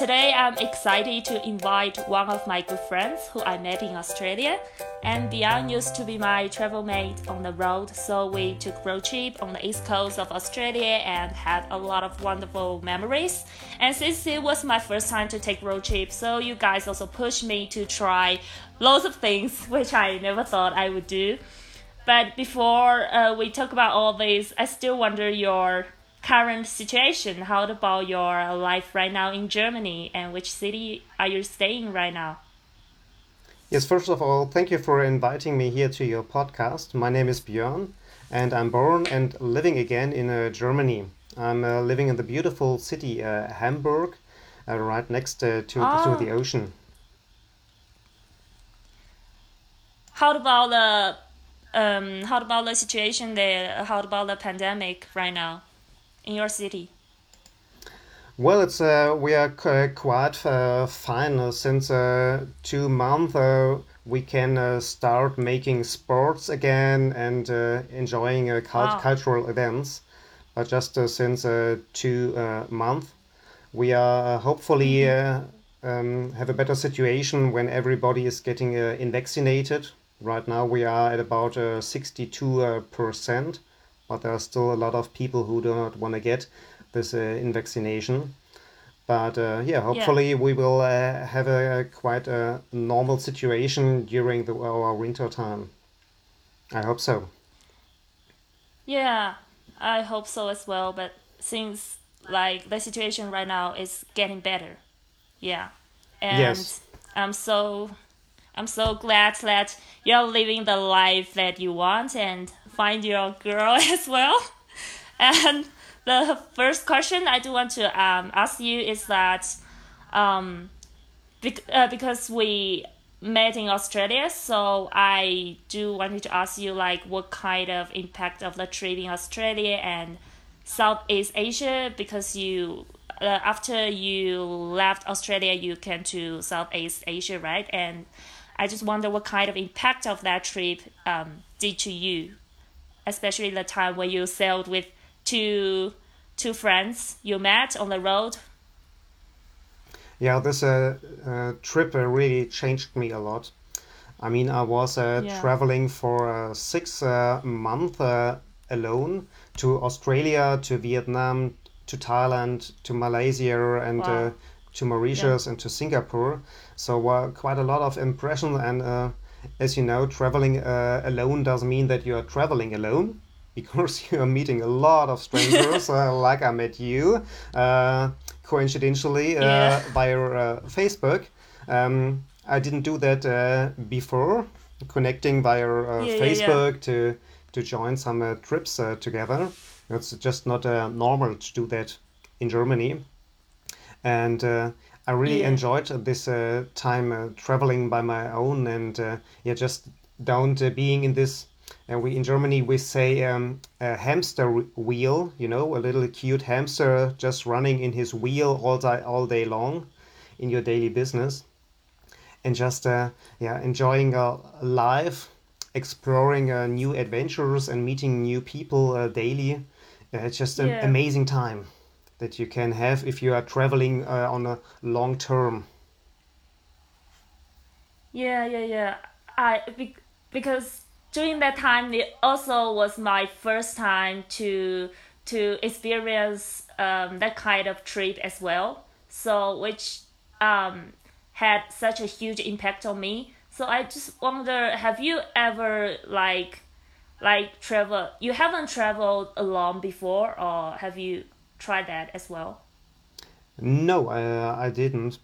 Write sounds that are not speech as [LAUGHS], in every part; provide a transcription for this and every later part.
today I'm excited to invite one of my good friends who I met in Australia. And Björn used to be my travel mate on the road, so we took road trip on the east coast of Australia and had a lot of wonderful memories. And since it was my first time to take road trip, so you guys also pushed me to try lots of things [LAUGHS] which I never thought I would do. But before uh, we talk about all this, I still wonder your current situation. How about your life right now in Germany and which city are you staying right now? Yes, first of all, thank you for inviting me here to your podcast. My name is Björn and I'm born and living again in uh, Germany. I'm uh, living in the beautiful city uh, Hamburg, uh, right next uh, to, oh. to the ocean. How about the um, how about the situation there? How about the pandemic right now? In your city? Well, it's uh, we are quite uh, fine since uh, two months. Uh, we can uh, start making sports again and uh, enjoying cult- wow. cultural events. But just since two months, we are hopefully mm-hmm. um, have a better situation when everybody is getting in vaccinated. Right now, we are at about sixty-two percent but there are still a lot of people who do not want to get this uh, in vaccination. But uh, yeah, hopefully yeah. we will uh, have a, a, quite a normal situation during the, our winter time. I hope so. Yeah, I hope so as well. But since like the situation right now is getting better, yeah, and yes. I'm so I'm so glad that you're living the life that you want and find your girl [LAUGHS] as well. And the first question I do want to um, ask you is that um, bec- uh, because we met in Australia, so I do want to ask you like what kind of impact of the trip in Australia and Southeast Asia because you uh, after you left Australia you came to Southeast Asia right and I just wonder what kind of impact of that trip um, did to you especially the time when you sailed with two two friends you met on the road. Yeah, this uh, uh, trip uh, really changed me a lot. I mean, I was uh, yeah. traveling for uh, six uh, months uh, alone to Australia, to Vietnam, to Thailand, to Malaysia, and wow. uh, to Mauritius yeah. and to Singapore. So quite a lot of impression and uh, as you know, traveling uh, alone doesn't mean that you are traveling alone [LAUGHS] because you are meeting a lot of strangers, [LAUGHS] uh, like I met you, uh, coincidentally uh, yeah. via uh, Facebook. Um, I didn't do that uh, before, connecting via yeah, Facebook yeah, to to join some trips together. It's just not normal to do that in Germany, and I really yeah. enjoyed this uh, time uh, traveling by my own and uh, yeah, just down to being in this. And we in Germany we say um, a hamster wheel, you know, a little cute hamster just running in his wheel all day all day long, in your daily business, and just uh, yeah enjoying uh, life, exploring uh, new adventures and meeting new people uh, daily. it's just an yeah. amazing time that you can have if you are traveling uh, on a long term. Yeah, yeah, yeah. I be, because during that time it also was my first time to to experience um, that kind of trip as well. So which um, had such a huge impact on me. So I just wonder, have you ever like like travel? You haven't traveled alone before, or have you try that as well? No, uh, I didn't.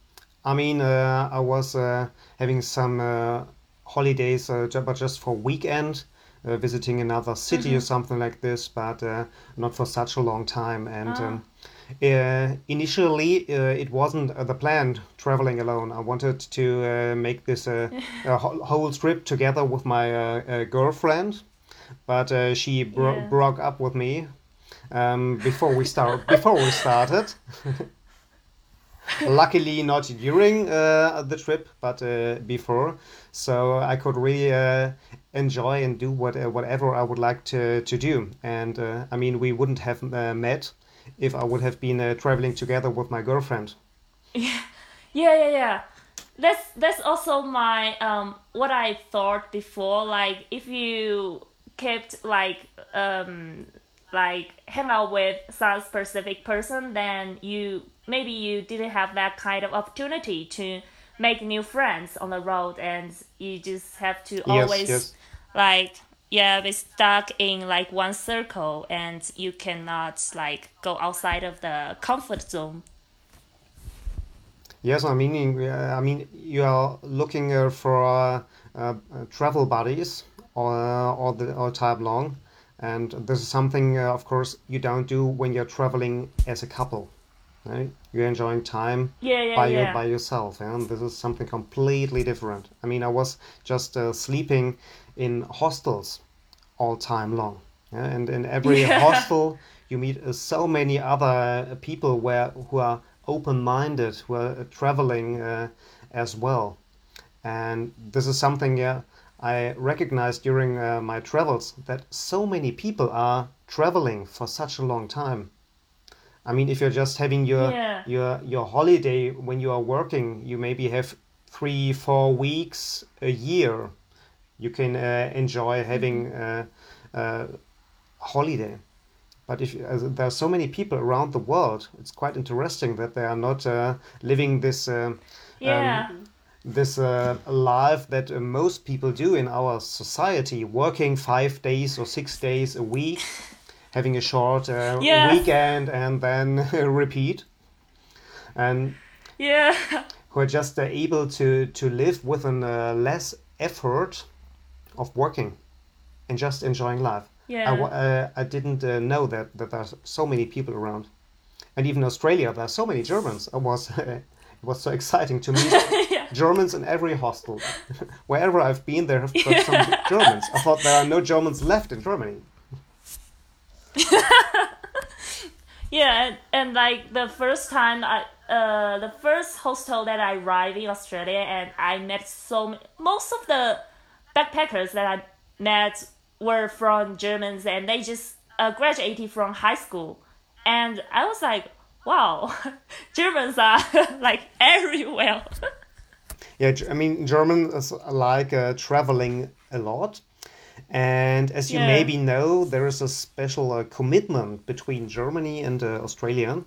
I mean, uh, I was uh, having some uh, holidays, uh, but just for weekend, uh, visiting another city mm-hmm. or something like this, but not for such a long time. And ah. um, initially, it wasn't the plan traveling alone. I wanted to make this [LAUGHS] a whole trip together with my girlfriend, but she bro- yeah. broke up with me um, before we start before we started. [LAUGHS] Luckily, not during uh, the trip, but uh, before, so I could really uh, enjoy and do what, uh, whatever I would like to, to do. And uh, I mean, we wouldn't have uh, met if I would have been traveling together with my girlfriend. Yeah, Yeah, yeah, yeah. That's that's also my um what I thought before. Like if you kept like um like hang out with some specific person, then you maybe you didn't have that kind of opportunity to make new friends on the road, and you just have to always yes. like yeah be stuck in like one circle, and you cannot like go outside of the comfort zone. Yes, I mean, I mean, you are looking uh, for uh, uh, travel buddies all, all the all time long, and this is something, of course, you don't do when you're traveling as a couple. Right? You're enjoying time yeah, yeah, by yeah. Your, by yourself, and this is something completely different. I mean, I was just uh, sleeping in hostels all time long, yeah? and in every hostel you meet uh, so many other people where who are open-minded who are traveling uh, as well and this is something yeah i recognized during uh, my travels that so many people are traveling for such a long time i mean if you're just having your yeah. your your holiday when you are working you maybe have three four weeks a year you can uh, enjoy having mm-hmm. a, a holiday but if there are so many people around the world, it's quite interesting that they are not uh, living this uh, yeah. um, this uh, life that uh, most people do in our society, working five days or six days a week, having a short uh, yeah. weekend, and then [LAUGHS] repeat. And yeah, who are just uh, able to to live with a less effort of working and just enjoying life. Yeah. I, uh, I didn't uh, know that, that there's so many people around. And even Australia, there are so many Germans. It was, [LAUGHS] it was so exciting to meet. [LAUGHS] Germans in every hostel. [LAUGHS] Wherever I've been, there have been some [LAUGHS] Germans. I thought there are no Germans left in Germany. [LAUGHS] yeah, and, and like the first time I, uh, the first hostel that I arrived in Australia, and I met so most of the backpackers that I met were from Germans and they just uh, graduated from high school. And I was like, wow, Germans are like everywhere. Yeah, I mean, Germans like uh, traveling a lot. And as you yeah. maybe know, there is a special uh, commitment between Germany and uh, Australia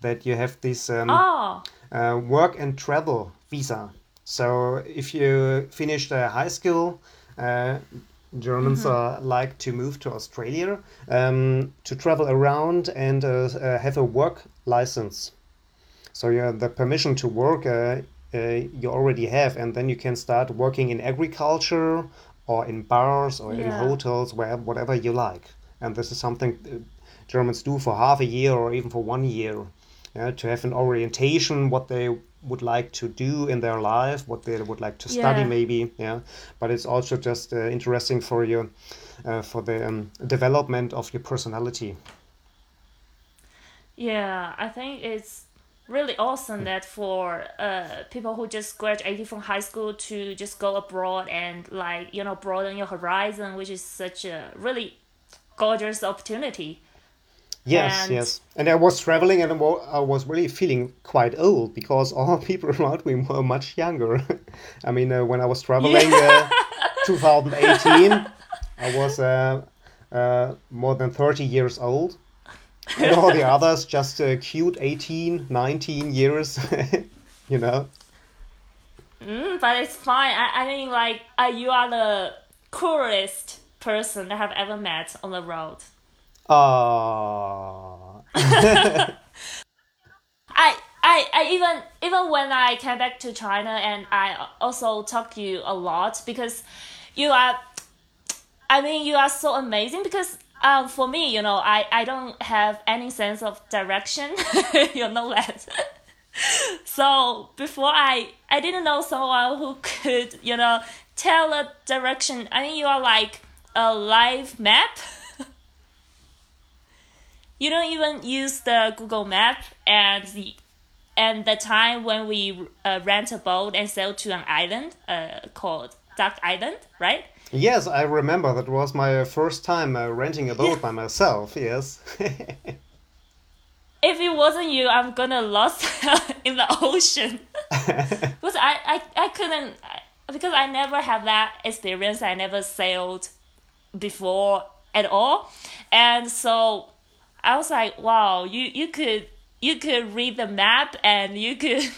that you have this um, oh. work and travel visa. So if you finished high school, uh, Germans mm-hmm. uh, like to move to Australia um, to travel around and uh, uh, have a work license. So yeah, the permission to work uh, uh, you already have, and then you can start working in agriculture or in bars or yeah. in hotels, where whatever you like. And this is something uh, Germans do for half a year or even for one year, yeah, to have an orientation what they would like to do in their life, what they would like to study, yeah. maybe. Yeah, but it's also just uh, interesting for you, uh, for the um, development of your personality. Yeah, I think it's really awesome that for uh, people who just graduated from high school to just go abroad and like you know broaden your horizon, which is such a really gorgeous opportunity. Yes, and yes. And I was traveling and I was really feeling quite old because all [LAUGHS] people around me were much younger. [LAUGHS] I mean, uh, when I was traveling yeah. uh, 2018, I was uh, uh, more than 30 years old. [LAUGHS] And all the others just uh, cute 18, 19 years, [LAUGHS] you know. Mm, but it's fine. I, I mean, like, uh, you are the coolest person I have ever met on the road. Oh. [LAUGHS] I, I, I even even when I came back to China and I also talk to you a lot because you are I mean you are so amazing because um for me you know I, I don't have any sense of direction [LAUGHS] you know that. [LAUGHS] So before I I didn't know someone who could you know tell a direction. I mean you are like a live map. [LAUGHS] You don't even use the Google Map and the and the time when we uh, rent a boat and sail to an island uh, called Dunk Island, right? Yes, I remember. That was my first time uh, renting a boat yeah. by myself. Yes. [LAUGHS] if it wasn't you, I'm gonna lost [LAUGHS] in the ocean. [LAUGHS] because I, I, I couldn't because I never have that experience. I never sailed before at all, and so I was like, wow, you you could you could read the map and you could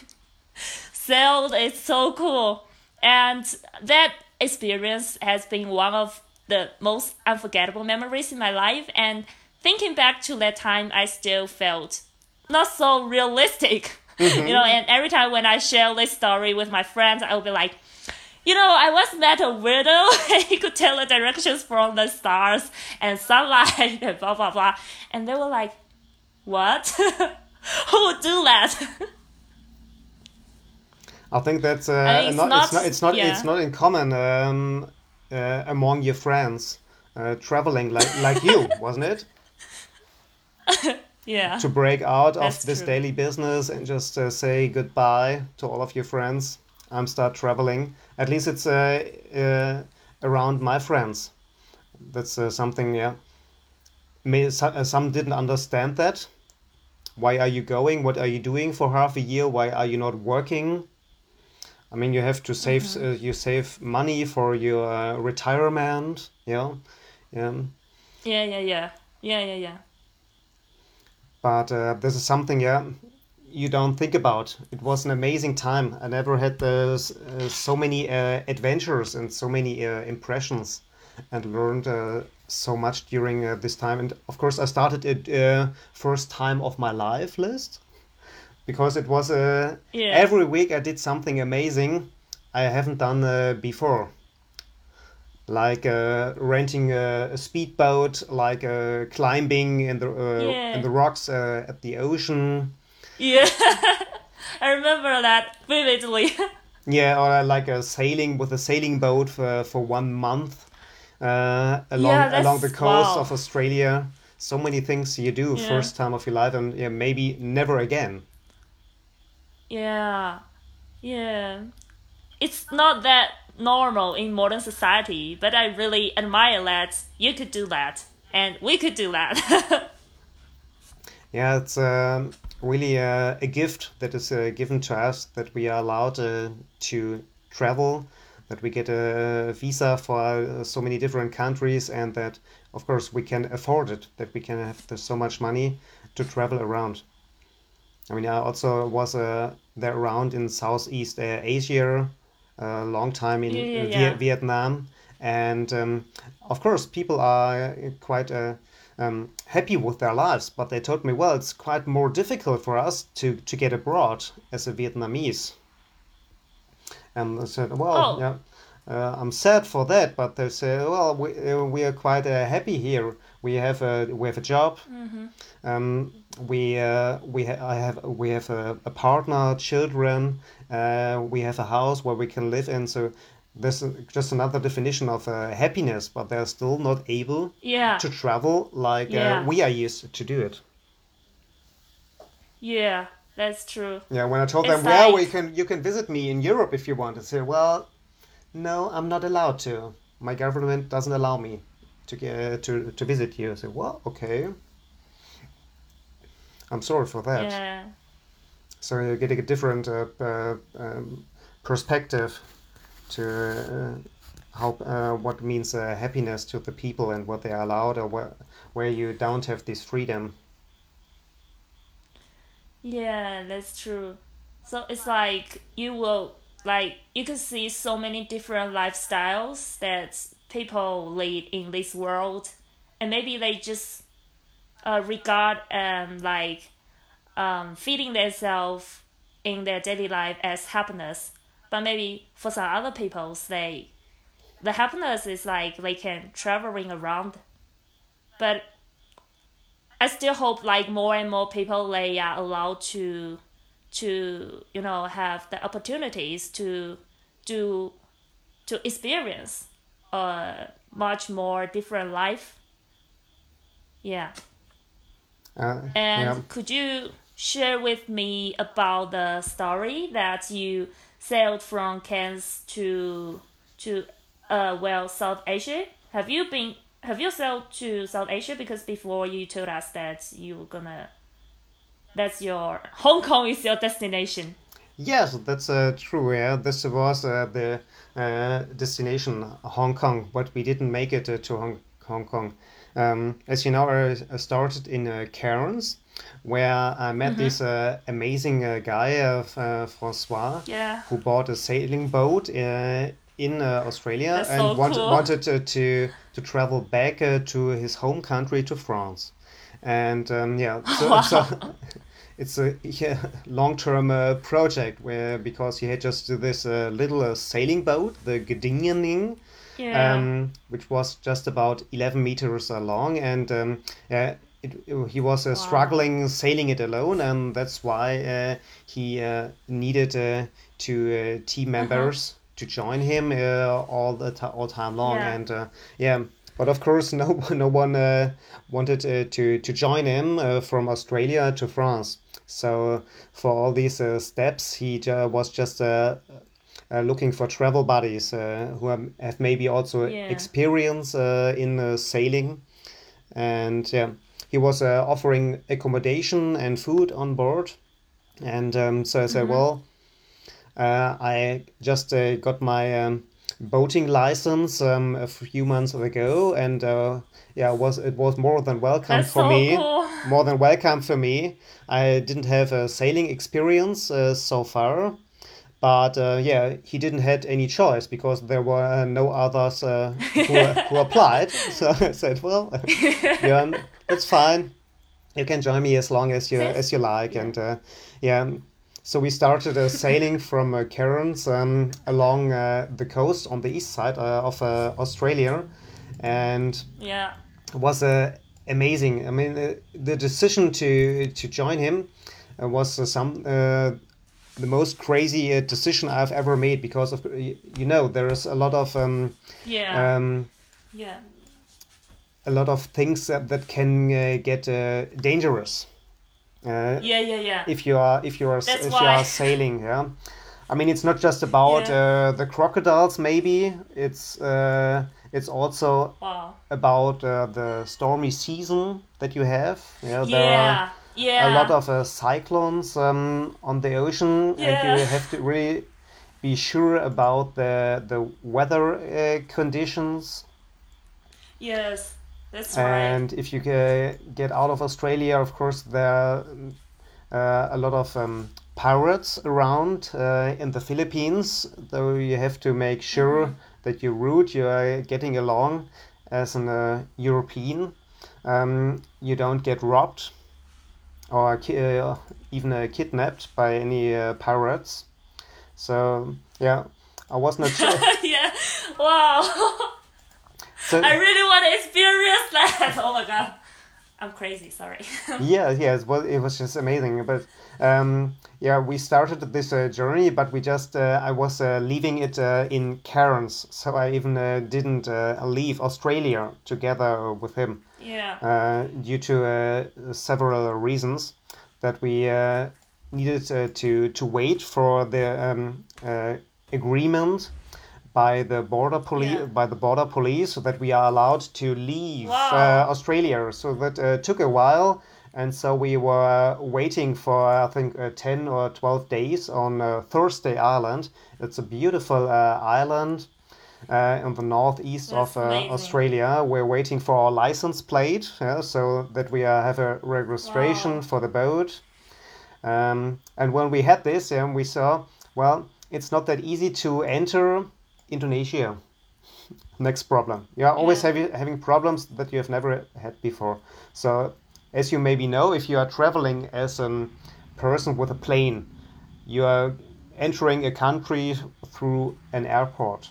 sail. It's so cool, and that experience has been one of the most unforgettable memories in my life. And thinking back to that time, I still felt not so realistic. Mm-hmm. [LAUGHS] You know, and every time when I share this story with my friends, I will be like, you know, I once met a widow [LAUGHS] and he could tell the directions from the stars and sunlight [LAUGHS] and blah blah blah. And they were like, What? Who would do that? I think that's uh, it's, not, not, it's not it's not yeah. it's not in common um, uh, among your friends uh, traveling like like you, [LAUGHS] wasn't it? [LAUGHS] yeah. To break out that's of this true. daily business and just uh, say goodbye to all of your friends. I'm start traveling. At least it's uh, uh, around my friends. That's something, yeah. May, some didn't understand that. Why are you going? What are you doing for half a year? Why are you not working? I mean, you have to save mm-hmm. uh, you save money for your uh, retirement. Yeah, yeah. Yeah, yeah, yeah, yeah, yeah, yeah. But uh, this is something, yeah, you don't think about. It was an amazing time. I never had uh, so many uh, adventures and so many uh, impressions, and learned so much during this time. And of course, I started it first time of my life list because it was uh, yeah. every week I did something amazing I haven't done uh, before. Like uh, renting a, a, speedboat, like uh, climbing in the uh, yeah. in the rocks uh, at the ocean. Yeah, [LAUGHS] I remember that vividly. [LAUGHS] yeah, or like a sailing with a sailing boat for, for one month along yeah, along the coast wow. of Australia. So many things you do first time of your life, and maybe never again. Yeah, yeah. It's not that normal in modern society, but I really admire that you could do that and we could do that. [LAUGHS] yeah, it's uh, really uh, a gift that is uh, given to us that we are allowed uh, to travel, that we get a visa for uh, so many different countries, and that, of course, we can afford it, that we can have so much money to travel around. I mean, I also was uh, there around in Southeast uh, Asia, a long time in, yeah, yeah, yeah. Vietnam, and um, of course, people are quite uh, um, happy with their lives. But they told me, well, it's quite more difficult for us to to get abroad as a Vietnamese. And I said, well, oh. yeah. Uh, I'm sad for that, but they say, well, we, uh, we are quite uh, happy here. We have a we have a job. Mm-hmm. Um, we uh, we ha- I have we have a, a partner, children. Uh, we have a house where we can live in. So this is just another definition of uh, happiness, but they're still not able yeah. to travel like uh, yeah. we are used to do it. Yeah, that's true. Yeah, when I told it's them, like... well, we can you can visit me in Europe if you want, to say, well, no, I'm not allowed to. My government doesn't allow me to get to to visit you. I say, well, okay. I'm sorry for that. Yeah. So you're getting a different uh, uh, um, perspective to uh, how uh, what means uh, happiness to the people and what they are allowed or where where you don't have this freedom. Yeah, that's true. So it's like you will like you can see so many different lifestyles that people lead in this world, and maybe they just uh, regard um, like um, feeding themselves in their daily life as happiness. But maybe for some other people, they the happiness is like they can traveling around. But I still hope like more and more people they are allowed to to you know have the opportunities to do to experience a much more different life. Yeah. Uh, and yeah. could you share with me about the story that you sailed from Cairns to to uh well South Asia? Have you been have you sailed to South Asia? Because before you told us that you were gonna that's your Hong Kong is your destination. Yes, that's uh, true. Yeah, this was uh, the uh, destination Hong Kong, but we didn't make it uh, to Hong, Hong Kong. Um, as you know, I started in uh, Cairns, where I met mm-hmm. this uh, amazing uh, guy, uh, uh, Francois, yeah. who bought a sailing boat uh, in Australia That's and so wanted, cool. wanted to, to, to travel back to his home country, to France. And um, yeah, so, [LAUGHS] wow. so it's a [LAUGHS] yeah, long-term uh, project where because he had just this uh, little uh, sailing boat, the Gdingyaning, yeah. um, which was just about 11 meters long, and um, it, it, he was uh, wow. struggling sailing it alone, and that's why uh, he uh, needed two team uh-huh. members -huh. to join him all the all time long, yeah. and yeah. But of course, no [LAUGHS] no one wanted to to join him from Australia to France. So for all these uh, steps, he was just uh, uh, looking for travel buddies who have maybe also yeah. experience in sailing, and yeah, he was offering accommodation and food on board, and um, so I said, mm-hmm. well, I just got my um, boating license um, a few months ago, and uh, yeah, it was it was more than welcome That's for so me. Cool. More than welcome for me. I didn't have a sailing experience uh, so far, but uh, yeah, he didn't had any choice because there were uh, no others uh, who, who [LAUGHS] applied. So I said, well, [LAUGHS] yeah, that's fine. You can join me as long as you as you like, and uh, yeah. So we started uh, sailing from uh, Cairns um, along uh, the coast on the east side uh, of uh, Australia, and yeah, it was uh, amazing. I mean, the decision to to join him was some the most crazy decision I've ever made because of you know there is a lot of um, yeah. um, yeah. a lot of things that, that can get dangerous yeah, yeah, yeah. If you are if you are That's if why. you are sailing, yeah. I mean, it's not just about Yeah. uh, the crocodiles. Maybe it's uh, it's also Wow. about uh, the stormy season that you have. Yeah, yeah. there are Yeah. a lot of uh, cyclones um, on the ocean, and you have to really be sure about the the weather uh, conditions. Yes. That's right. And if you get out of Australia, of course, there are uh, a lot of um, pirates around uh, in the Philippines. Though you have to make sure Mhm. that your route you are getting along as an uh, European, um, you don't get robbed or ki- uh, even uh, kidnapped by any uh, pirates. So yeah, I was not sure. [LAUGHS] yeah. Wow. [LAUGHS] So, I really want to experience that. [LAUGHS] Oh my god. I'm crazy, sorry. [LAUGHS] yeah, yeah, well, it was just amazing. But um, yeah, we started this uh, journey, but we just, uh, I was uh, leaving it uh, in Cairns. So I even uh, didn't uh, leave Australia together with him yeah. due to several reasons that we needed to, to wait for the um, agreement by the border police Yeah. by the border police so that we are allowed to leave Wow. uh, Australia. So that uh, took a while, and so we were waiting for I think uh, ten or twelve days on uh, Thursday Island. It's a beautiful uh, island. Uh, in the northeast That's of uh. Australia, we're waiting for our license plate, yeah, so that we uh, have a registration Wow. for the boat. Um, and when we had this, um, we saw, well, it's not that easy to enter Indonesia. Next problem. You are always Yeah. having having problems that you have never had before. So, as you maybe know, if you are traveling as a person with a plane, you are entering a country through an airport.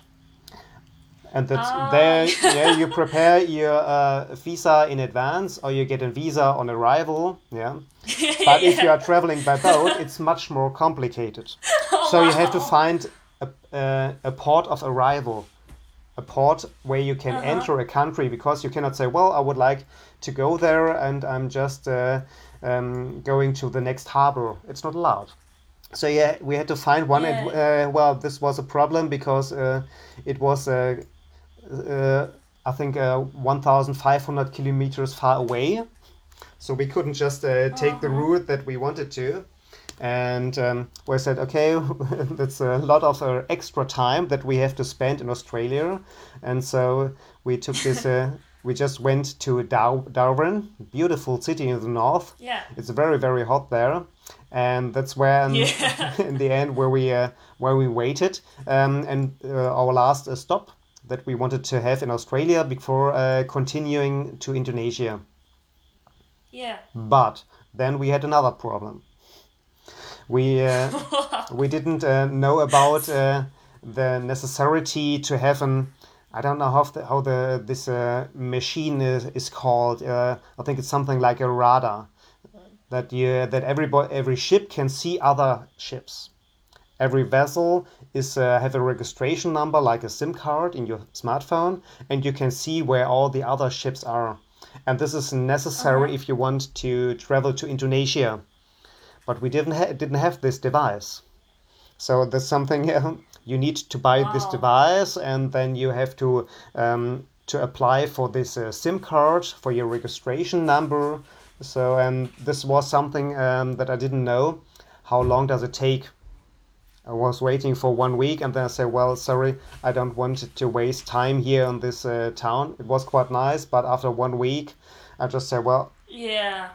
And that's Ah. there. [LAUGHS] Yeah, you prepare your uh, visa in advance, or you get a visa on arrival. Yeah, [LAUGHS] but if you are traveling by boat, it's much more complicated. [LAUGHS] so you have to find a, uh, a port of arrival, a port where you can Uh-huh. enter a country because you cannot say, well, I would like to go there and I'm just uh, um, going to the next harbor. It's not allowed. So yeah, we had to find one. And, uh, well, this was a problem because uh, it was, uh, uh, I think, uh, 1,500 kilometers far away. So we couldn't just uh, take the Uh-huh. route that we wanted to. And um, we said, okay, [LAUGHS] that's a lot of uh, extra time that we have to spend in Australia, and so we took this. Uh, [LAUGHS] we just went to Dar- Darwin, beautiful city in the north. Yeah. It's very very hot there, and that's where in, yeah. [LAUGHS] in the end where we uh, where we waited, um, and uh, our last uh, stop that we wanted to have in Australia before uh, continuing to Indonesia. Yeah. But then we had another problem we uh, [LAUGHS] we didn't uh, know about uh, the necessity to have an I don't know how the, how the this uh, machine is, is called. Uh, I think it's something like a radar that you that everybody every ship can see other ships. Every vessel is uh, have a registration number like a SIM card in your smartphone, and you can see where all the other ships are. And this is necessary -huh. if you want to travel to Indonesia but we didn't ha- didn't have this device. So there's something you need to buy wow. this device, and then you have to um, to apply for this uh, SIM card for your registration number. So and this was something um, that I didn't know. How long does it take? I was waiting for one week, and then I said, "Well, sorry, I don't want to waste time here in this uh, town. It was quite nice, but after one week, I just said, well, yeah,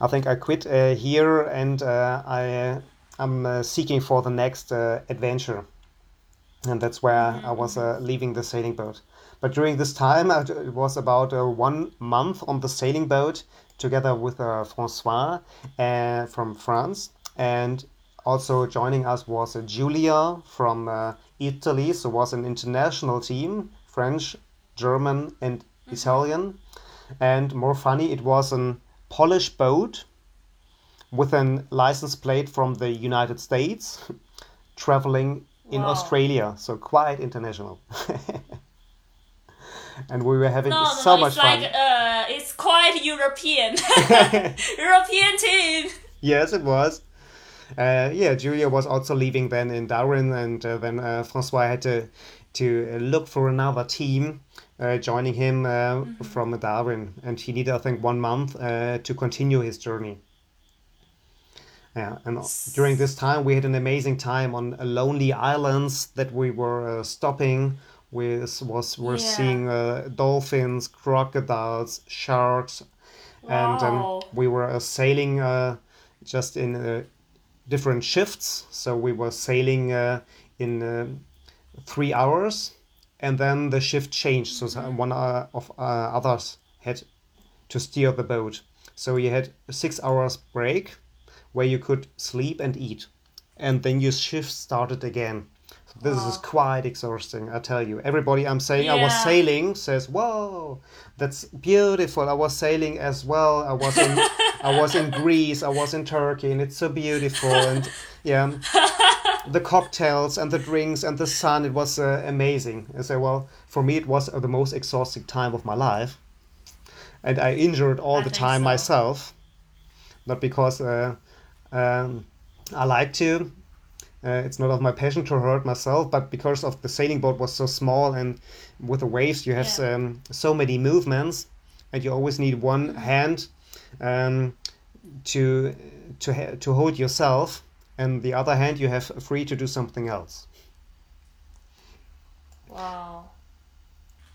I think I quit uh, here and uh, I am uh, seeking for the next adventure. And that's where mm-hmm. I was leaving the sailing boat. But during this time, it was about one month on the sailing boat together with Francois from France. And also joining us was Julia from uh, Italy, so it was an international team, French, German, and mm-hmm. Italian. And more funny, it was an Polish boat with a license plate from the United States [LAUGHS] traveling in wow. Australia. So quite international. [LAUGHS] and we were having no, no, so no, much fun. Like, uh, it's quite European. [LAUGHS] European team. Yes, it was. Uh, yeah, Julia was also leaving then in Darwin, and uh, then uh, Francois had to to look for another team uh, joining him uh, mm-hmm. from Darwin, and he needed, I think, one month uh, to continue his journey. Yeah, and during this time, we had an amazing time on lonely islands that we were uh, stopping. We was were yeah. seeing uh, dolphins, crocodiles, sharks, wow. and um, we were uh, sailing just in different shifts. So we were sailing in three hours and then the shift changed. So one uh, of uh, others had to steer the boat. So you had six hours break where you could sleep and eat, and then your shift started again. So this oh. is quite exhausting, I tell you. Everybody I'm saying yeah. I was sailing says, "Whoa, that's beautiful." I was sailing as well. I was in I was in [LAUGHS] Greece. I was in Turkey, and it's so beautiful. And yeah [LAUGHS] the cocktails and the drinks and the sun. It was uh, amazing. I say, well, for me, it was uh, the most exhausting time of my life, and I injured all I the time so. myself, not because uh, um, I like to. Uh, it's not of my passion to hurt myself, but because of the sailing boat was so small and with the waves you have yeah. um, so many movements, and you always need one hand um, to to to hold yourself and the other hand you have free to do something else. Wow.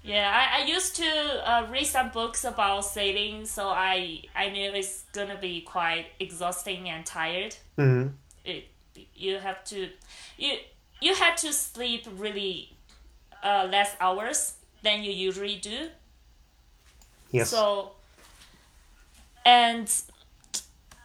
Yeah i, I used to uh, read some books about sailing so i i knew it's gonna be quite exhausting and tired. Mm-hmm. it, you have to you you had to sleep really uh, less hours than you usually do. Yes. So and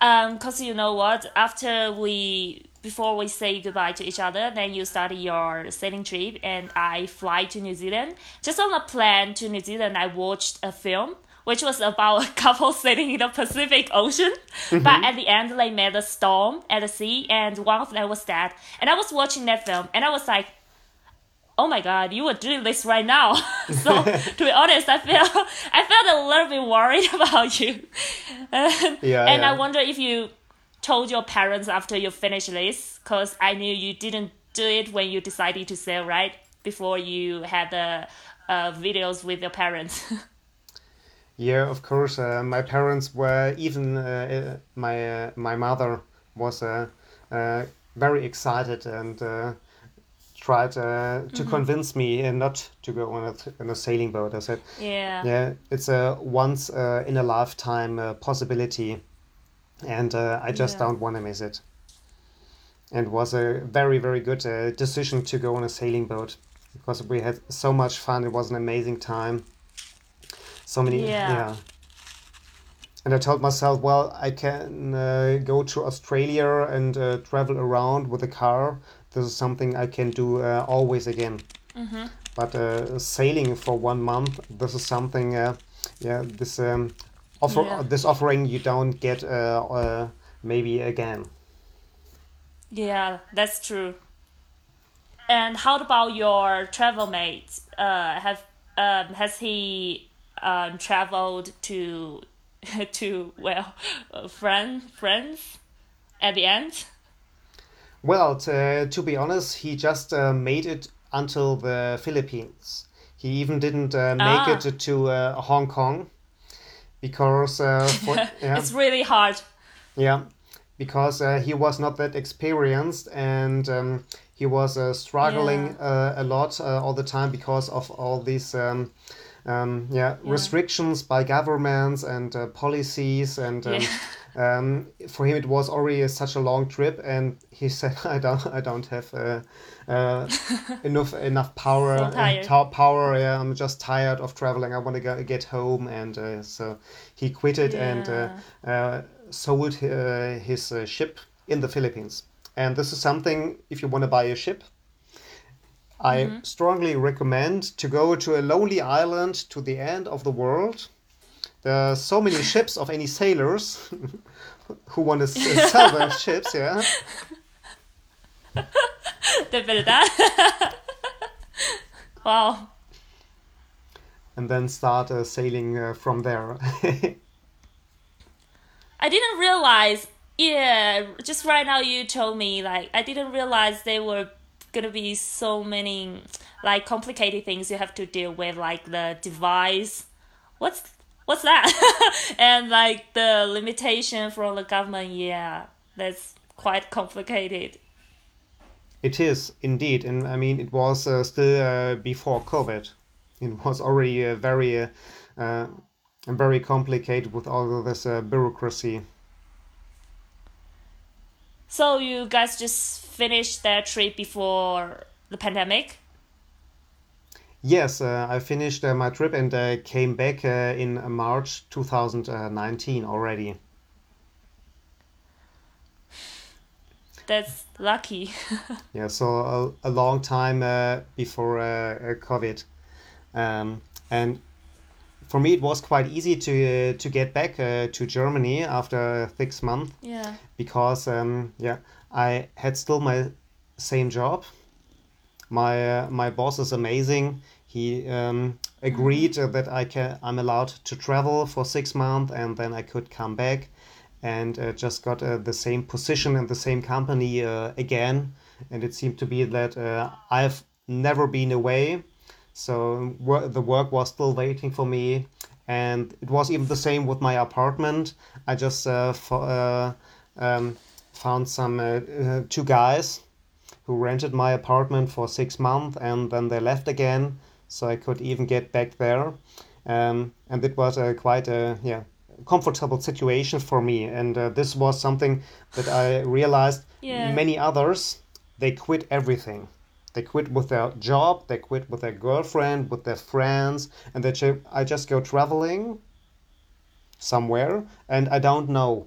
um, cause you know what? After we before we say goodbye to each other, then you start your sailing trip, and I fly to New Zealand. Just on the plane to New Zealand, I watched a film which was about a [LAUGHS] couple sailing in the Pacific Ocean. Mm-hmm. But at the end, they met a storm at the sea, and one of them was dead. And I was watching that film, and I was like, oh my god, you were doing this right now. [LAUGHS] so to be honest, I feel [LAUGHS] I felt a little bit worried [LAUGHS] about you. and, yeah, and yeah. I wonder if you told your parents after you finished this, because I knew you didn't do it when you decided to sail, right? Before you had the uh, videos with your parents. yeah, of course. Uh, my parents were even uh, uh my uh, my mother was uh, uh, very excited and uh, tried uh, to mm-hmm. convince me uh, not to go on a, on a sailing boat. I said, "Yeah, yeah, it's a once uh, in a lifetime uh, possibility, and uh, I just yeah. don't want to miss it." And was a very very good uh, decision to go on a sailing boat because we had so much fun. It was an amazing time. So many, yeah. yeah. And I told myself, well, I can go to Australia and travel around with a car this is something I can do uh, always again. Mm-hmm. But uh, sailing for one month, this is something, uh, yeah, this um, offer, yeah. this offering you don't get uh, uh, maybe again. Yeah, that's true. And how about your travel mate? Uh, have um, has he um, traveled to [LAUGHS] to well, [LAUGHS] friend friends at the end? Well, to, to be honest, he just uh, made it until the Philippines. He even didn't uh, make ah. it to uh, Hong Kong because uh, [LAUGHS] for, yeah. it's really hard. Yeah, because uh, he was not that experienced and um, he was uh, struggling yeah. a lot all the time because of all these. Um, um, yeah, yeah, restrictions by governments and policies and um, yeah. [LAUGHS] Um, for him, it was already such a long trip, and he [LAUGHS] said, "I don't, I don't have uh, uh, [LAUGHS] enough enough power. So power. Yeah, I'm just tired of traveling. I want to go, get home." And uh, so he quit it yeah. and uh, uh, sold uh, his ship in the Philippines. And this is something if you want to buy a ship. I mm-hmm. strongly recommend to go to a lonely island to the end of the world there are so many [LAUGHS] ships of any sailors [LAUGHS] who want to sell their [LAUGHS] ships, yeah. De verdad. wow. And then start uh, sailing uh, from there. I didn't realize. Yeah, just right now you told me like I didn't realize they were gonna be so many like complicated things you have to deal with, like the device. What's what's that? [LAUGHS] and like the limitation from the government, yeah, that's quite complicated. It is indeed, and I mean it was uh, still uh, before COVID. It was already uh, very, uh, uh, very complicated with all of this uh, bureaucracy. So you guys just finished that trip before the pandemic? Yes, uh, I finished uh, my trip and uh, came back uh, in March 2019 already. That's lucky. [LAUGHS] yeah, so a, a long time uh, before uh, COVID. Um, and for me, it was quite easy to to get back to Germany after six months. Yeah. Because um, yeah, I had still my same job my uh, my boss is amazing. He um, agreed mm-hmm. that I can I'm allowed to travel for six months and then I could come back, and uh, just got uh, the same position in the same company uh, again. And it seemed to be that uh, I've never been away, so wor- the work was still waiting for me. And it was even the same with my apartment. I just uh, for, um, found some two guys who rented my apartment for six months and then they left again, so I could even get back there. Um, and it was a quite a yeah comfortable situation for me. And uh, this was something that I realized yeah. many others they quit everything. They quit with their job, they quit with their girlfriend, with their friends, and they ch- I just go traveling somewhere, and I don't know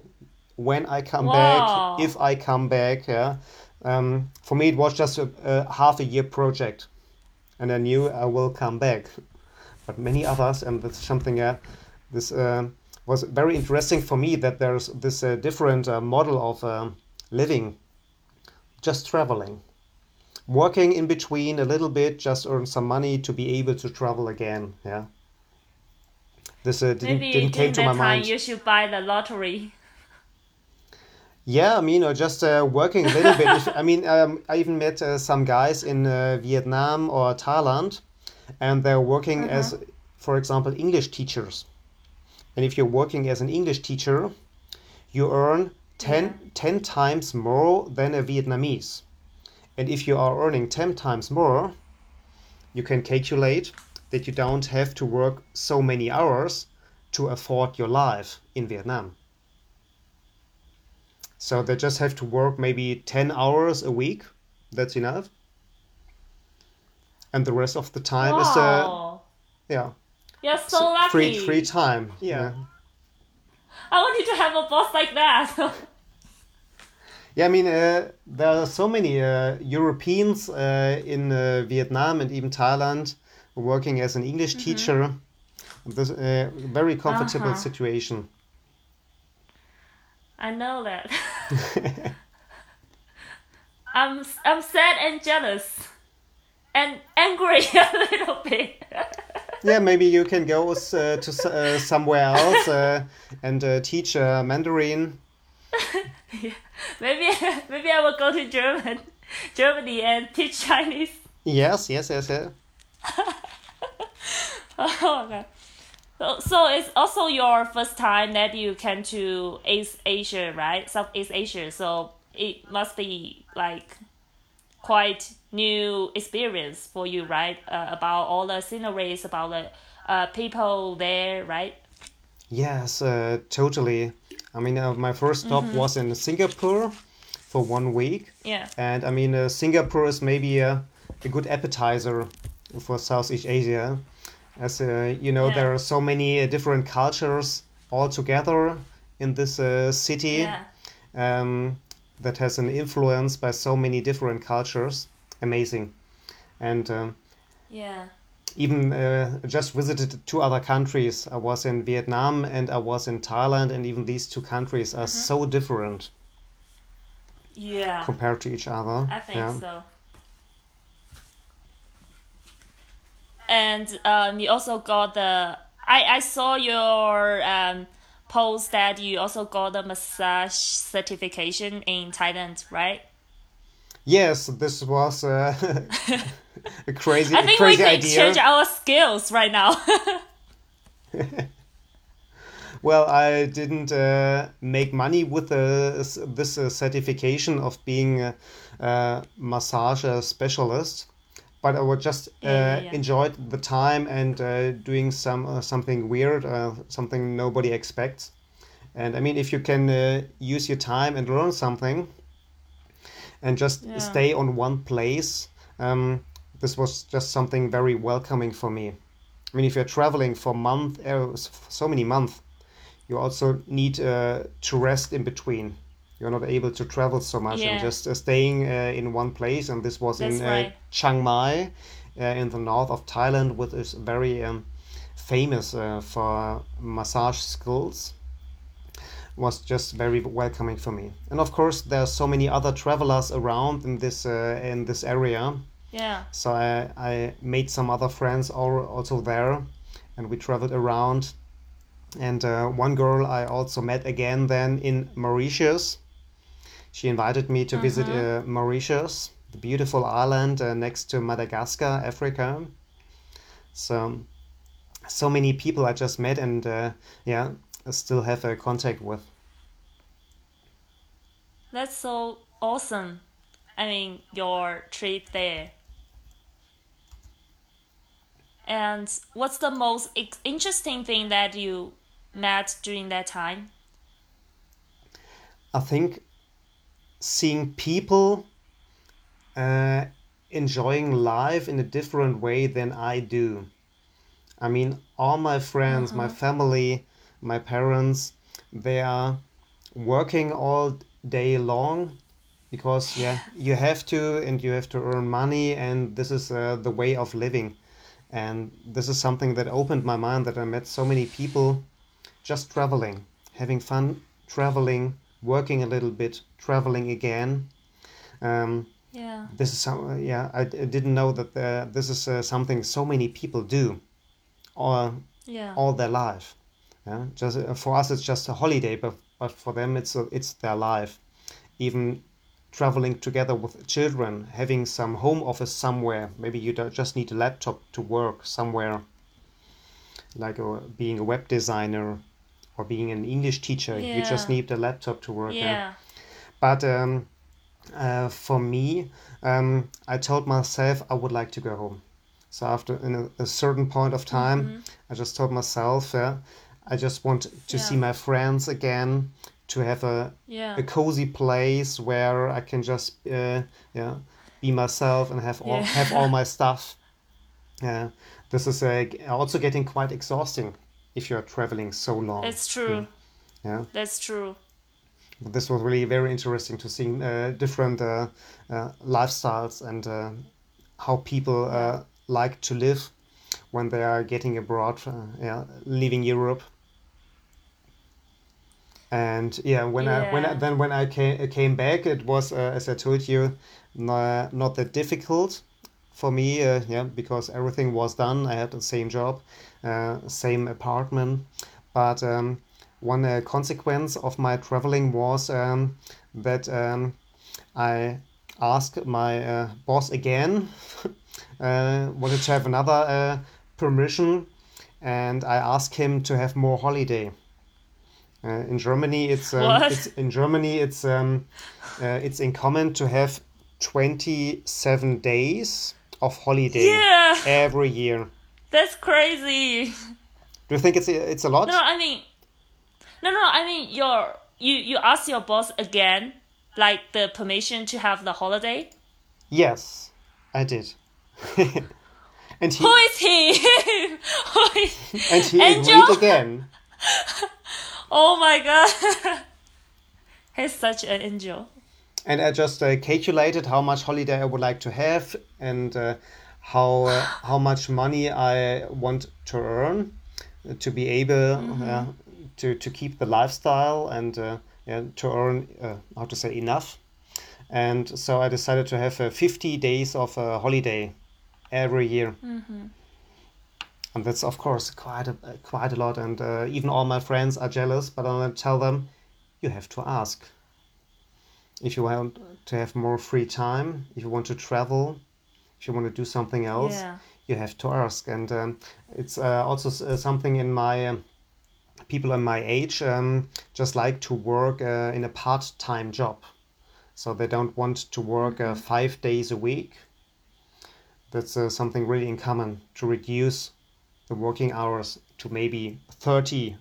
when I come wow. back, if I come back. Yeah, um, for me, it was just a, a, half a year project, and I knew I will come back. But many others, and that's something uh, this uh, was very interesting for me that there's this uh, different uh, model of um, living, just traveling, working in between a little bit, just earn some money to be able to travel again. Yeah. This uh, didn't, Maybe didn't came to my mind. You should buy the lottery. Yeah, I mean, or just uh, working a little bit. If, I mean, um, I even met uh, some guys in uh, Vietnam or Thailand, and they're working mm-hmm. as, for example, English teachers. And if you're working as an English teacher, you earn 10, yeah. 10 times more than a Vietnamese. And if you are earning 10 times more, you can calculate that you don't have to work so many hours to afford your life in Vietnam. So they just have to work maybe 10 hours a week. That's enough. And the rest of the time wow. is, uh, yeah. You're so, so lucky. Free, free time. Yeah. yeah. I wanted to have a boss like that. [LAUGHS] Yeah, I mean, uh, there are so many uh, Europeans uh, in uh, Vietnam and even Thailand working as an English mm-hmm. teacher. This a uh, very comfortable uh-huh. situation. I know that. [LAUGHS] [LAUGHS] I'm I'm sad and jealous, and angry [LAUGHS] a little bit. [LAUGHS] yeah, maybe you can go uh, to uh, somewhere else uh, and uh, teach Mandarin. yeah. Maybe maybe I will go to German, Germany and teach Chinese. Yes, yes, yes, yes. oh okay. So, so it's also your first time that you came to East Asia, right? Southeast Asia. So it must be like quite new experience for you, right? Uh, about all the sceneries, about the uh, people there, right? Yes, uh, totally. I mean, uh, my first stop mm-hmm. was in Singapore for one week. Yeah. And I mean, uh, Singapore is maybe a, a good appetizer for Southeast Asia. As uh, you know, yeah. there are so many uh, different cultures all together in this uh, city yeah. um, that has an influence by so many different cultures. Amazing. And um, yeah even uh, just visited two other countries. I was in Vietnam and I was in Thailand, and even these two countries are mm-hmm. so different. Yeah. Compared to each other. I think yeah. so. And um, you also got the. I, I saw your um, post that you also got the massage certification in Thailand, right? Yes, this was uh, [LAUGHS] a crazy, I think crazy we can idea. change our skills right now. [LAUGHS] well, I didn't uh, make money with uh, this uh, certification of being a, a massage specialist, but I would just uh, yeah, yeah. enjoyed the time and uh, doing some uh, something weird, something nobody expects. And I mean, if you can use your time and learn something, and just yeah. stay on one place. Um, this was just something very welcoming for me. I mean, if you're traveling for month, uh, so many months, you also need uh, to rest in between. You're not able to travel so much yeah. and just uh, staying uh, in one place. And this was That's in uh, right. Chiang Mai, uh, in the north of Thailand, which is very um, famous for massage skills was just very welcoming for me. And of course, there are so many other travelers around in this uh, in this area. Yeah. So I, I made some other friends all, also there, and we traveled around. And uh, one girl I also met again then in Mauritius. She invited me to mm-hmm. visit uh, Mauritius, the beautiful island uh, next to Madagascar, Africa. So, so many people I just met, and uh, yeah, still have a contact with. That's so awesome. I mean, your trip there. And what's the most interesting thing that you met during that time? I think seeing people uh, enjoying life in a different way than I do. I mean, all my friends, mm-hmm. my family, my parents they are working all day long because yeah you have to and you have to earn money and this is uh, the way of living and this is something that opened my mind that i met so many people just traveling having fun traveling working a little bit traveling again um, yeah this is some yeah i, I didn't know that uh, this is uh, something so many people do all, yeah. all their life yeah, just uh, for us, it's just a holiday, but but for them, it's a, it's their life. Even traveling together with children, having some home office somewhere. Maybe you don't just need a laptop to work somewhere, like a, uh, being a web designer or being an English teacher. Yeah. You just need a laptop to work. Yeah. But um, uh, for me, um, I told myself I would like to go home. So after in a, a certain point of time, Mm-hmm. I just told myself, yeah, I just want to see my friends again, to have a Yeah. a cozy place where I can just uh, yeah be myself and have all Yeah. have all my [LAUGHS] stuff. Yeah, this is uh, also getting quite exhausting if you're traveling so long. It's true. Yeah, That's true. This was really very interesting to see uh, different uh, uh, lifestyles and uh, how people uh, like to live when they are getting abroad, uh, yeah, leaving Europe. And yeah, when I when I, then when I came came back, it was uh, as I told you, not, not that difficult for me. Uh, yeah, because everything was done. I had the same job, uh, same apartment, but um, one uh, consequence of my traveling was um, that um, I asked my uh, boss again, [LAUGHS] uh, wanted to have another uh, permission, and I asked him to have more holiday. Uh, in Germany, it's, um, it's in Germany it's um, uh, it's in common to have twenty seven days of holiday Yeah. every year. That's crazy. Do you think it's a- it's a lot? No, I mean, no, no. I mean, your you you ask your boss again, like the permission to have the holiday. Yes, I did. [LAUGHS] and he Who is he? [LAUGHS] Who is? [LAUGHS] and he Angel? agreed again. Oh my god. He's such an angel. And I just uh, calculated how much holiday I would like to have and uh, how uh, how much money I want to earn to be able uh, to to keep the lifestyle and uh, yeah, to earn uh, how to say enough. And so I decided to have uh, 50 days of uh, holiday every year. And that's of course quite a quite a lot. And uh, even all my friends are jealous, but I tell them, you have to ask if you want to have more free time, if you want to travel, if you want to do something else, Yeah. you have to ask. And um, it's uh, also uh, something in my um, people in my age um, just like to work uh, in a part-time job, so they don't want to work uh, five days a week. That's uh, something really in common to reduce the working hours to maybe thirty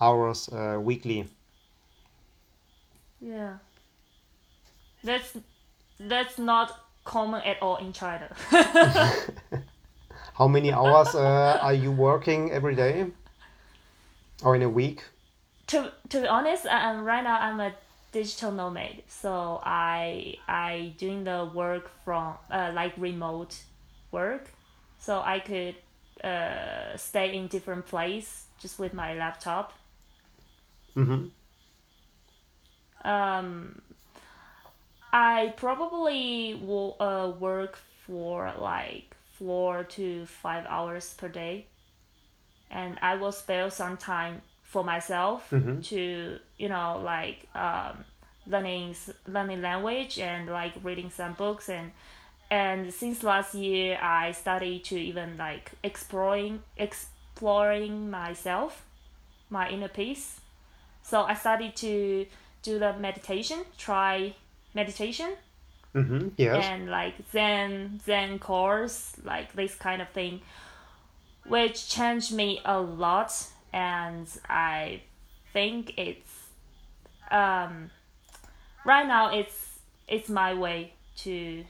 hours uh, weekly. Yeah. That's that's not common at all in China. [LAUGHS] [LAUGHS] How many hours uh, are you working every day? Or in a week? to to be honest, am right now I'm a digital nomad, so I I doing the work from uh, like remote work, so I could uh, stay in different place just with my laptop. Mm-hmm. Um, I probably will uh, work for like four to five hours per day, and I will spare some time for myself Mhm. to you know like um, learning learning language and like reading some books and and since last year I started to even like exploring exploring myself, my inner peace. So I started to do the meditation, try meditation Mm-hmm. Yes. and like Zen Zen course, like this kind of thing, which changed me a lot, and I think it's um right now it's it's my way to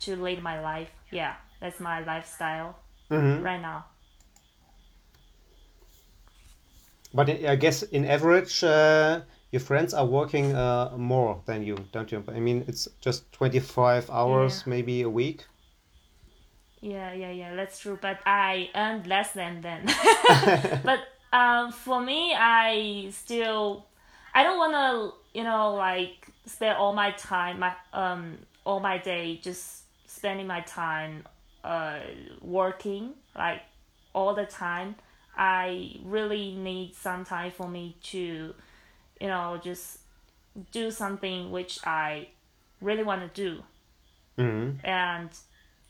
to lead my life. Yeah, that's my lifestyle Mm-hmm. right now. But I guess in average, uh, your friends are working uh, more than you, don't you? I mean, it's just 25 hours Yeah. maybe a week. Yeah, yeah, yeah, that's true. But I earn less than them. [LAUGHS] but um, for me, I still, I don't want to, you know, like spend all my time, my um, all my day just spending my time, uh, working like all the time. I really need some time for me to, you know, just do something which I really want to do Mm-hmm. and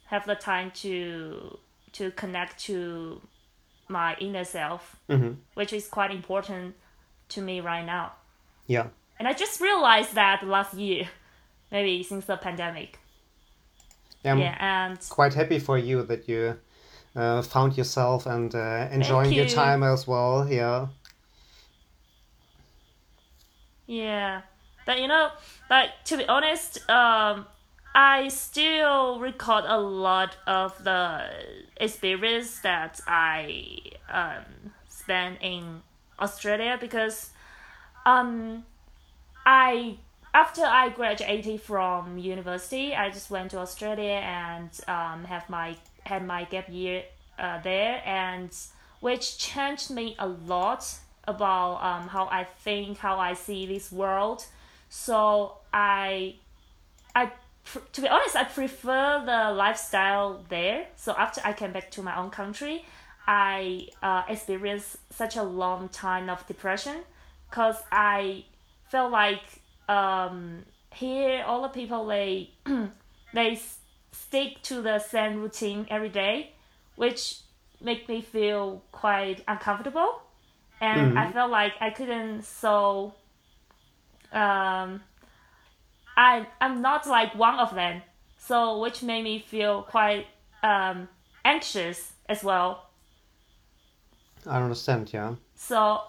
have the time to to connect to my inner self, mm-hmm. which is quite important to me right now. Yeah. And I just realized that last year, [LAUGHS] maybe since the pandemic. Yeah, I'm yeah, and quite happy for you that you uh, found yourself and uh, enjoying you. your time as well. Yeah. Yeah, but you know, but to be honest, um, I still record a lot of the experience that I um spent in Australia because um I after I graduated from university, I just went to Australia and um, have my had my gap year uh, there, and which changed me a lot about um, how I think, how I see this world. So I, I to be honest, I prefer the lifestyle there. So after I came back to my own country, I uh, experienced such a long time of depression because I felt like um, here all the people they [CLEARS THROAT] they stick to the same routine every day, which make me feel quite uncomfortable, and Mhm. I felt like I couldn't so. Um, I I'm not like one of them, so which made me feel quite um, anxious as well. I understand. Yeah. So,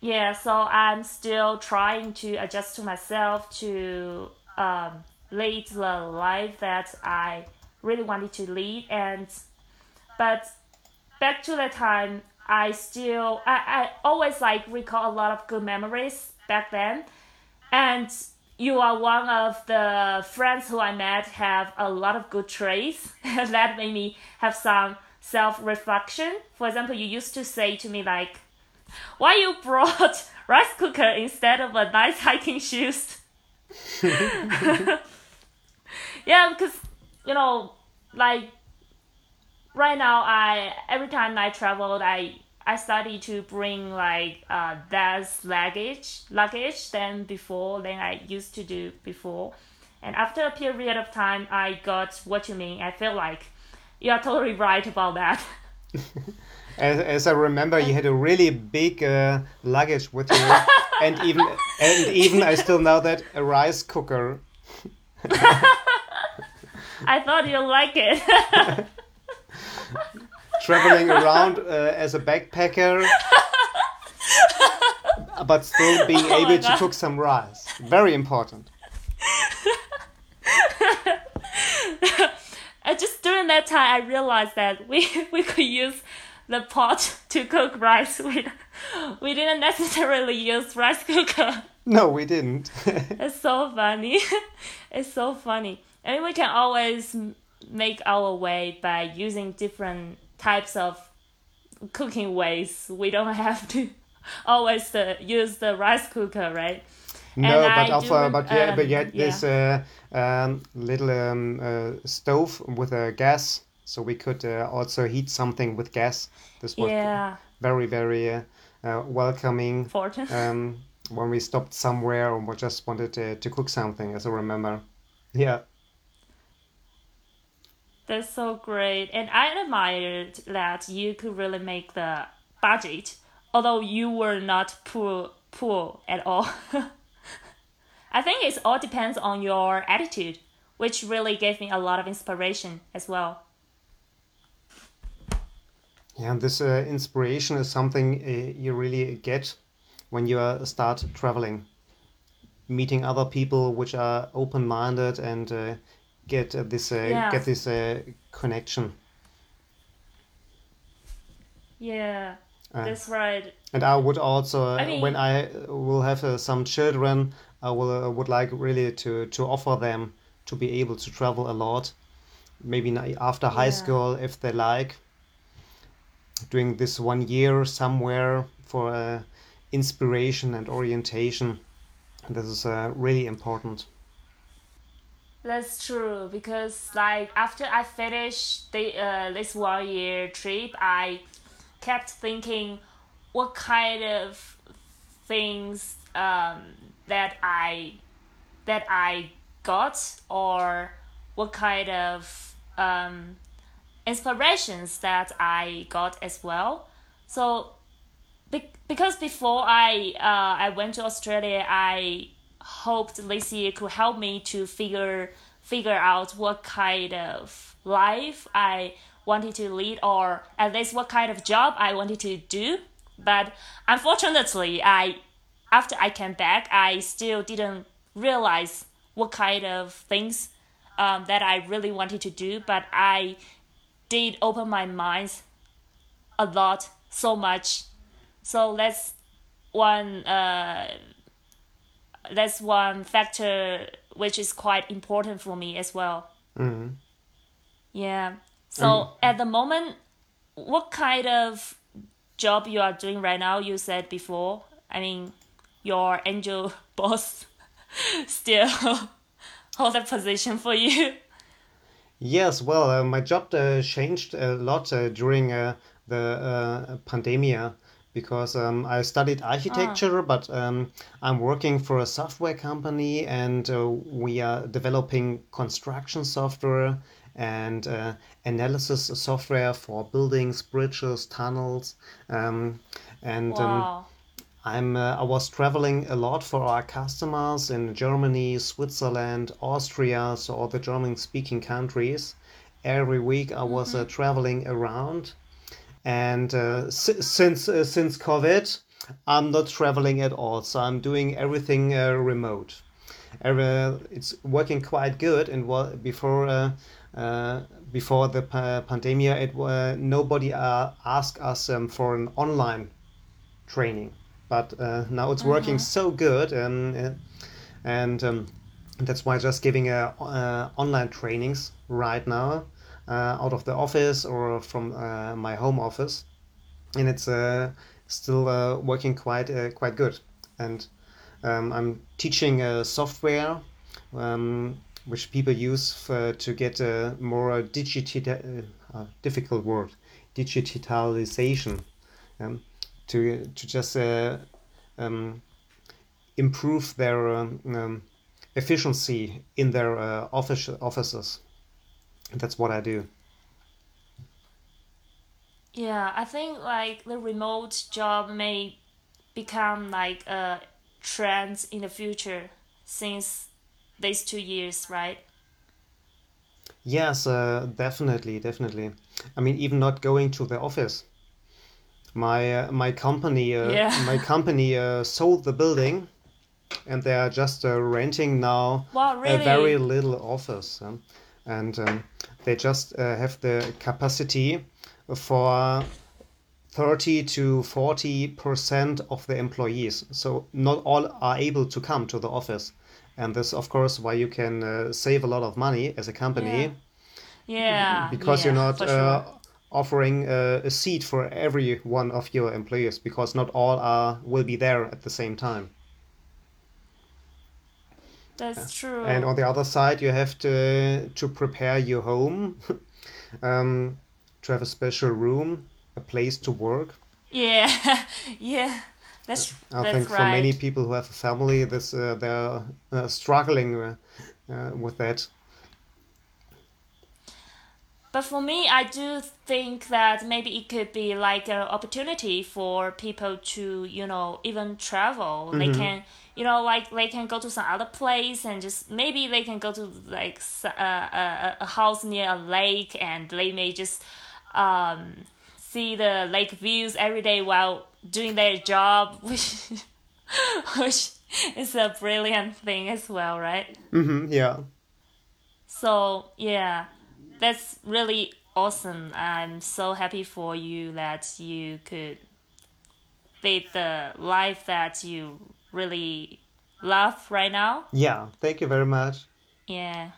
yeah, so I'm still trying to adjust to myself to um, lead the life that I really wanted to lead. And, but back to the time, I still, I, I always like recall a lot of good memories back then. And you are one of the friends who I met have a lot of good traits [LAUGHS] that made me have some self reflection. For example, you used to say to me like, "Why you brought [LAUGHS] rice cooker instead of a nice hiking shoes?" [LAUGHS] yeah, because you know, like right now, I every time I traveled, I I started to bring like uh less luggage luggage than before than I used to do before. And after a period of time, I got what you mean. I feel like you are totally right about that. [LAUGHS] As, as I remember, you had a really big uh, luggage with you, [LAUGHS] and even and even I still know that a rice cooker. [LAUGHS] I thought you like it. Traveling around uh, as a backpacker, but still being Oh able to cook some rice. Very important. [LAUGHS] And just during that time, I realized that we [LAUGHS] we could use the pot to cook rice. [LAUGHS] We we didn't necessarily use rice cooker. No, we didn't. It's so funny. it's so funny. And we can always make our way by using different types of cooking ways. We don't have to [LAUGHS] always uh, use the rice cooker, right? no, And but I of, do but yeah, but um, yet this uh, um, little um, uh, stove with a gas, so we could uh, also heat something with gas. This was Yeah, very very uh, uh, welcoming. [LAUGHS] Um, when we stopped somewhere or we just wanted to, to cook something, as I remember. Yeah. That's so great. And I admired that you could really make the budget, although you were not poor poor at all. [LAUGHS] I think it all depends on your attitude, which really gave me a lot of inspiration as well. Yeah, this uh, inspiration is something uh, you really get when you uh, start traveling, meeting other people which are open-minded and uh, get uh, this uh, Yeah. get this uh, connection. Yeah, Uh, that's right. And I would also, uh, I mean- when I will have uh, some children, I will uh, would like really to to offer them to be able to travel a lot, maybe after high Yeah. school if they like. Doing this one year somewhere for uh, inspiration and orientation, this is uh, really important. That's true because like after I finished the uh, this one year trip, I kept thinking what kind of things um, that I that I got or what kind of um, inspirations that I got as well. so be- because before I uh, I went to Australia, I hoped this year could help me to figure figure out what kind of life I wanted to lead or at least what kind of job I wanted to do. But unfortunately, I after I came back, I still didn't realize what kind of things um, that I really wanted to do. But I did open my mind a lot, so much. So that's one. Uh, that's one factor which is quite important for me as well. Mm-hmm. Yeah. So mm-hmm. at the moment, what kind of job you are doing right now? You said before. I mean, your angel [LAUGHS] boss [LAUGHS] still [LAUGHS] hold that position for you. Yes, well, uh, my job uh, changed a lot uh, during uh, the uh, pandemia because um, I studied architecture, ah. but um, I'm working for a software company and uh, we are developing construction software and uh, analysis software for buildings, bridges, tunnels. Um, and um, wow. I'm uh, I was traveling a lot for our customers in Germany, Switzerland, Austria, so all the German-speaking countries. Every week I was uh, mm-hmm. traveling around and uh, si- since uh, since COVID, I'm not traveling at all, so I'm doing everything uh, remote. it's working quite good, and what before uh, uh, before the pa- pandemic, it nobody asked us um, for an online training, but now it's working mm-hmm. so good, um, and um, that's why just giving online trainings right now uh, out of the office or from uh, my home office, and it's uh, still working quite quite good. And um, I'm teaching software. Um, which people use for, to get a more digital, uh, difficult word, digitalization, um, to to just uh, um, improve their um, um efficiency in their uh, office offices. That's what I do. Yeah, I think like the remote job may become like a trend in the future since these two years, right? Yes, uh, definitely, definitely. I mean, even not going to the office. My uh, my company uh, yeah. [LAUGHS] my company uh, sold the building, and they are just uh, renting now wow, really? a very little office. Um, and um, they just uh, have the capacity for 30 to 40 percent of the employees. So not all are able to come to the office. And this of course why you can uh, save a lot of money as a company. Yeah, yeah. Because yeah, you're not uh, offering uh, a seat for every one of your employees because not all are will be there at the same time that's true. And on the other side, you have to to prepare your home, [LAUGHS] um, to have a special room, a place to work. Yeah, [LAUGHS] yeah, that's. I that's think right. for many people who have a family, this uh, they're uh, struggling uh, uh with that. But for me, I do think that maybe it could be like an opportunity for people to, you know, even travel. Mm-hmm. They can you know, like they can go to some other place and just maybe they can go to like uh, a, a house near a lake and they may just um, see the lake views every day while doing their job, [LAUGHS] which which is a brilliant thing as well, right? Mm-hmm, yeah. So yeah, that's really awesome. I'm so happy for you that you could live the life that you really love right now. Yeah, thank you very much. Yeah.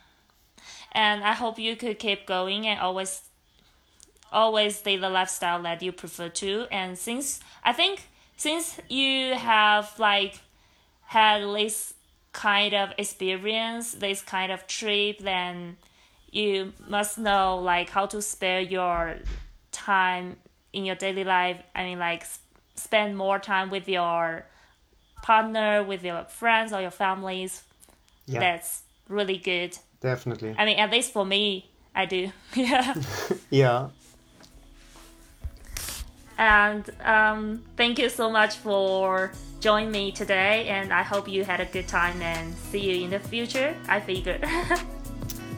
And I hope you could keep going and always always live the lifestyle that you prefer to. And since I think since you have like had this kind of experience, this kind of trip, then you must know like how to spare your time in your daily life. I mean like spend more time with your partner, with your friends or your families. Yeah. That's really good. Definitely. I mean, at least for me, I do. [LAUGHS] yeah. [LAUGHS] yeah. And um, thank you so much for joining me today. And I hope you had a good time and see you in the future. I figure. [LAUGHS]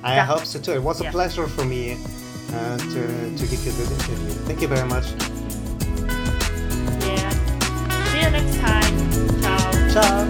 I yeah. hope so too. It was a yeah. pleasure for me uh, to, to give you this interview. Thank you very much. Yeah. See you next time. 当